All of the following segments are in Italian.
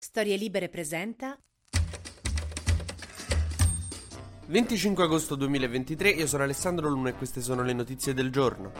Storie Libere presenta 25 agosto 2023, io sono Alessandro Luna e queste sono le notizie del giorno.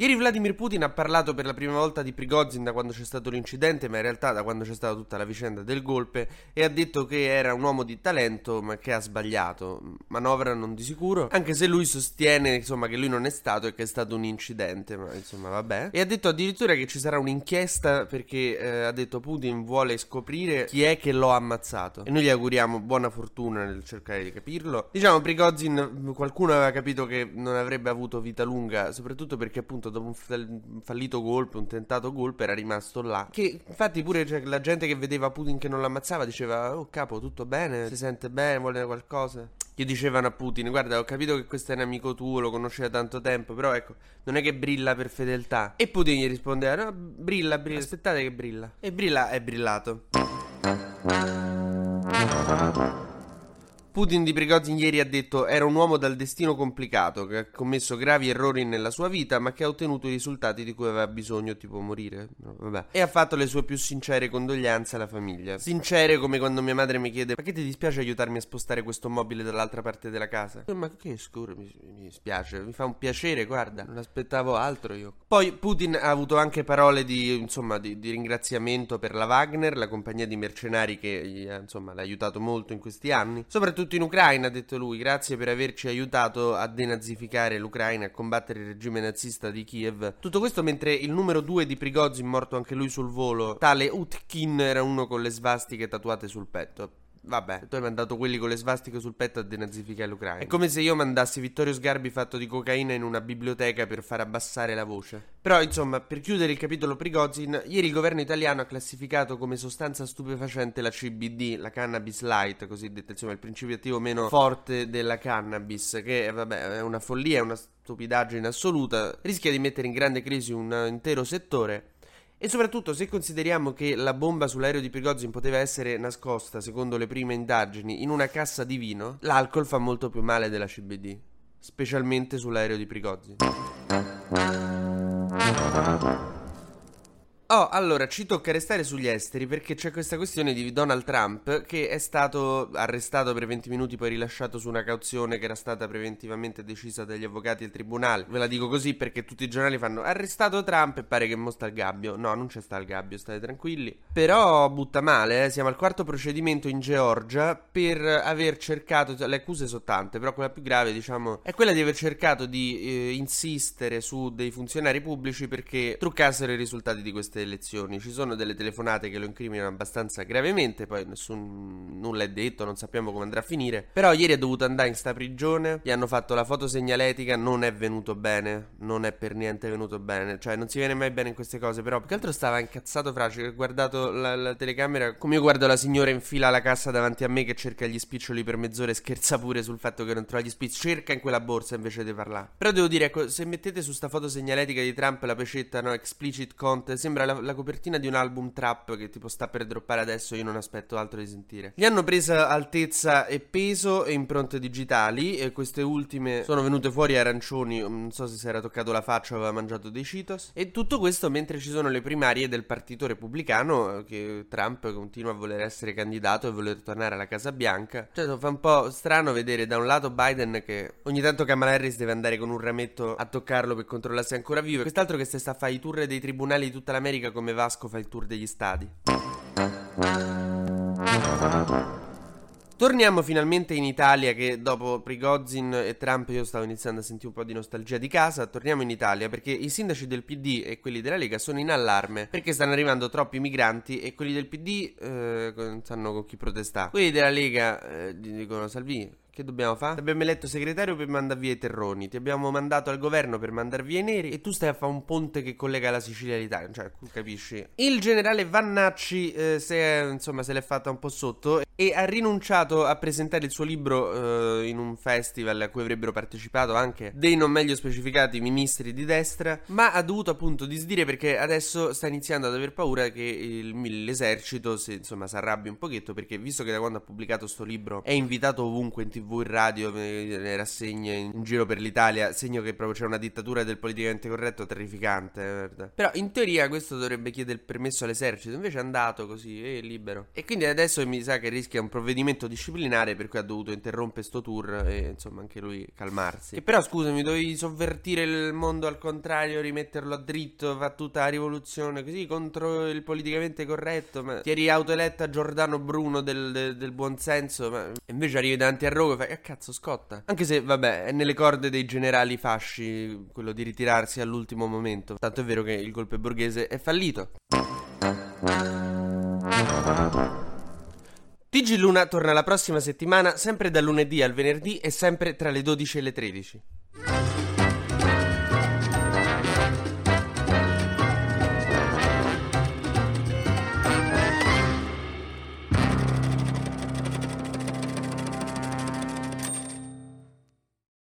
Ieri Vladimir Putin ha parlato per la prima volta di Prigozhin da quando c'è stato l'incidente, ma in realtà da quando c'è stata tutta la vicenda del golpe, e ha detto che era un uomo di talento, ma che ha sbagliato. Manovra non di sicuro, anche se lui sostiene insomma, che lui non è stato e che è stato un incidente, ma insomma vabbè. E ha detto addirittura che ci sarà un'inchiesta perché eh, ha detto Putin vuole scoprire chi è che l'ha ammazzato. E noi gli auguriamo buona fortuna nel cercare di capirlo. Diciamo, Prigozhin, qualcuno aveva capito che non avrebbe avuto vita lunga, soprattutto perché appunto dopo un fallito golpe, un tentato golpe, era rimasto là. Che infatti pure cioè, la gente che vedeva Putin che non l'ammazzava diceva, oh capo, tutto bene, si sente bene, vuole qualcosa. Gli dicevano a Putin, guarda, ho capito che questo è un amico tuo, lo conosce da tanto tempo, però ecco, non è che brilla per fedeltà. E Putin gli rispondeva, no, brilla, brilla, aspettate che brilla. E brilla, è brillato. Putin di Prigozhin ieri ha detto era un uomo dal destino complicato che ha commesso gravi errori nella sua vita ma che ha ottenuto i risultati di cui aveva bisogno tipo morire no, e ha fatto le sue più sincere condoglianze alla famiglia. Sincere come quando mia madre mi chiede ma che ti dispiace aiutarmi a spostare questo mobile dall'altra parte della casa? Ma che scuro mi, mi spiace mi fa un piacere guarda non aspettavo altro io poi Putin ha avuto anche parole di insomma di, di ringraziamento per la Wagner la compagnia di mercenari che insomma l'ha aiutato molto in questi anni soprattutto soprattutto in Ucraina, ha detto lui. Grazie per averci aiutato a denazificare l'Ucraina a combattere il regime nazista di Kiev. Tutto questo mentre il numero 2 di Prigozhin, morto anche lui sul volo, tale Utkin, era uno con le svastiche tatuate sul petto. Vabbè, tu hai mandato quelli con le svastiche sul petto a denazificare l'Ucraina. È come se io mandassi Vittorio Sgarbi fatto di cocaina in una biblioteca per far abbassare la voce. Però, insomma, per chiudere il capitolo Prigozhin, ieri il governo italiano ha classificato come sostanza stupefacente la CBD, la cannabis light, cosiddetta, insomma, il principio attivo meno forte della cannabis, che vabbè, è una follia, è una stupidaggine assoluta, rischia di mettere in grande crisi un intero settore e soprattutto se consideriamo che la bomba sull'aereo di Prigozhin poteva essere nascosta, secondo le prime indagini, in una cassa di vino, l'alcol fa molto più male della CBD, specialmente sull'aereo di Prigozhin. Oh, allora ci tocca restare sugli esteri perché c'è questa questione di Donald Trump che è stato arrestato per 20 minuti poi rilasciato su una cauzione che era stata preventivamente decisa dagli avvocati del tribunale. Ve la dico così perché tutti i giornali fanno arrestato Trump e pare che mo sta al gabbio. No, non c'è sta al gabbio, state tranquilli. Però butta male, eh? siamo al quarto procedimento in Georgia per aver cercato, le accuse sono tante, però quella più grave diciamo è quella di aver cercato di eh, insistere su dei funzionari pubblici perché truccassero i risultati di queste queste elezioni. Ci sono delle telefonate che lo incriminano abbastanza gravemente, poi nessun, nulla è detto, non sappiamo come andrà a finire. Però ieri è dovuto andare in sta prigione, gli hanno fatto la foto segnaletica, non è venuto bene, non è per niente venuto bene, cioè non si viene mai bene in queste cose, però più che altro stava incazzato Fraci, ha guardato la, la, telecamera, come io guardo la signora in fila alla cassa davanti a me che cerca gli spiccioli per mezz'ora e scherza pure sul fatto che non trova gli spiccioli, cerca in quella borsa invece di parlare. Però devo dire, ecco, se mettete su sta foto segnaletica di Trump la pecetta, no, explicit content, sembra la, la, copertina di un album trap che tipo sta per droppare adesso, io non aspetto altro di sentire. Gli hanno presa altezza e peso e impronte digitali e queste ultime sono venute fuori arancioni, non so se si era toccato la faccia o aveva mangiato dei Cheetos. E tutto questo mentre ci sono le primarie del partito repubblicano che Trump continua a voler essere candidato e voler tornare alla Casa Bianca. Cioè fa un po' strano vedere da un lato Biden che ogni tanto Kamala Harris deve andare con un rametto a toccarlo per controllare se è ancora vivo e quest'altro che sta a fare i tour dei tribunali di tutta l'America come Vasco fa il tour degli stadi. Torniamo finalmente in Italia che dopo Prigozhin e Trump io stavo iniziando a sentire un po' di nostalgia di casa. Torniamo in Italia perché i sindaci del PD e quelli della Lega sono in allarme perché stanno arrivando troppi migranti e quelli del PD eh, non sanno con chi protestare. Quelli della Lega eh, dicono Salvini che dobbiamo fare? Ti abbiamo eletto segretario per mandare via i terroni. Ti abbiamo mandato al governo per mandare via i neri. E tu stai a fare un ponte che collega la Sicilia all'Italia. Cioè, capisci? Il generale Vannacci eh, se, insomma, se l'è fatta un po' sotto e ha rinunciato a presentare il suo libro eh, in un festival a cui avrebbero partecipato anche dei non meglio specificati ministri di destra, ma ha dovuto appunto disdire perché adesso sta iniziando ad aver paura che il, l'esercito si, insomma si arrabbi un pochetto perché visto che da quando ha pubblicato sto libro è invitato ovunque in tv, in radio, nelle rassegne in giro per l'Italia, segno che proprio c'è una dittatura del politicamente corretto terrificante. Guarda. Però in teoria questo dovrebbe chiedere il permesso all'esercito, invece è andato così, è libero. E quindi adesso mi sa che rischia un provvedimento disciplinare per cui ha dovuto interrompere sto tour e insomma anche lui calmarsi. E però scusami, dovevi sovvertire il mondo al contrario, rimetterlo a dritto, fa tutta la rivoluzione così contro il politicamente corretto, ma ti eri autoeletta Giordano Bruno del, del, del buonsenso, ma invece arrivi davanti a Rogo e fai, che cazzo scotta? Anche se, vabbè, è nelle corde dei generali fasci quello di ritirarsi all'ultimo momento. Tanto è vero che il golpe borghese è fallito. TG Luna torna la prossima settimana, sempre dal lunedì al venerdì e sempre tra le 12 e le 13.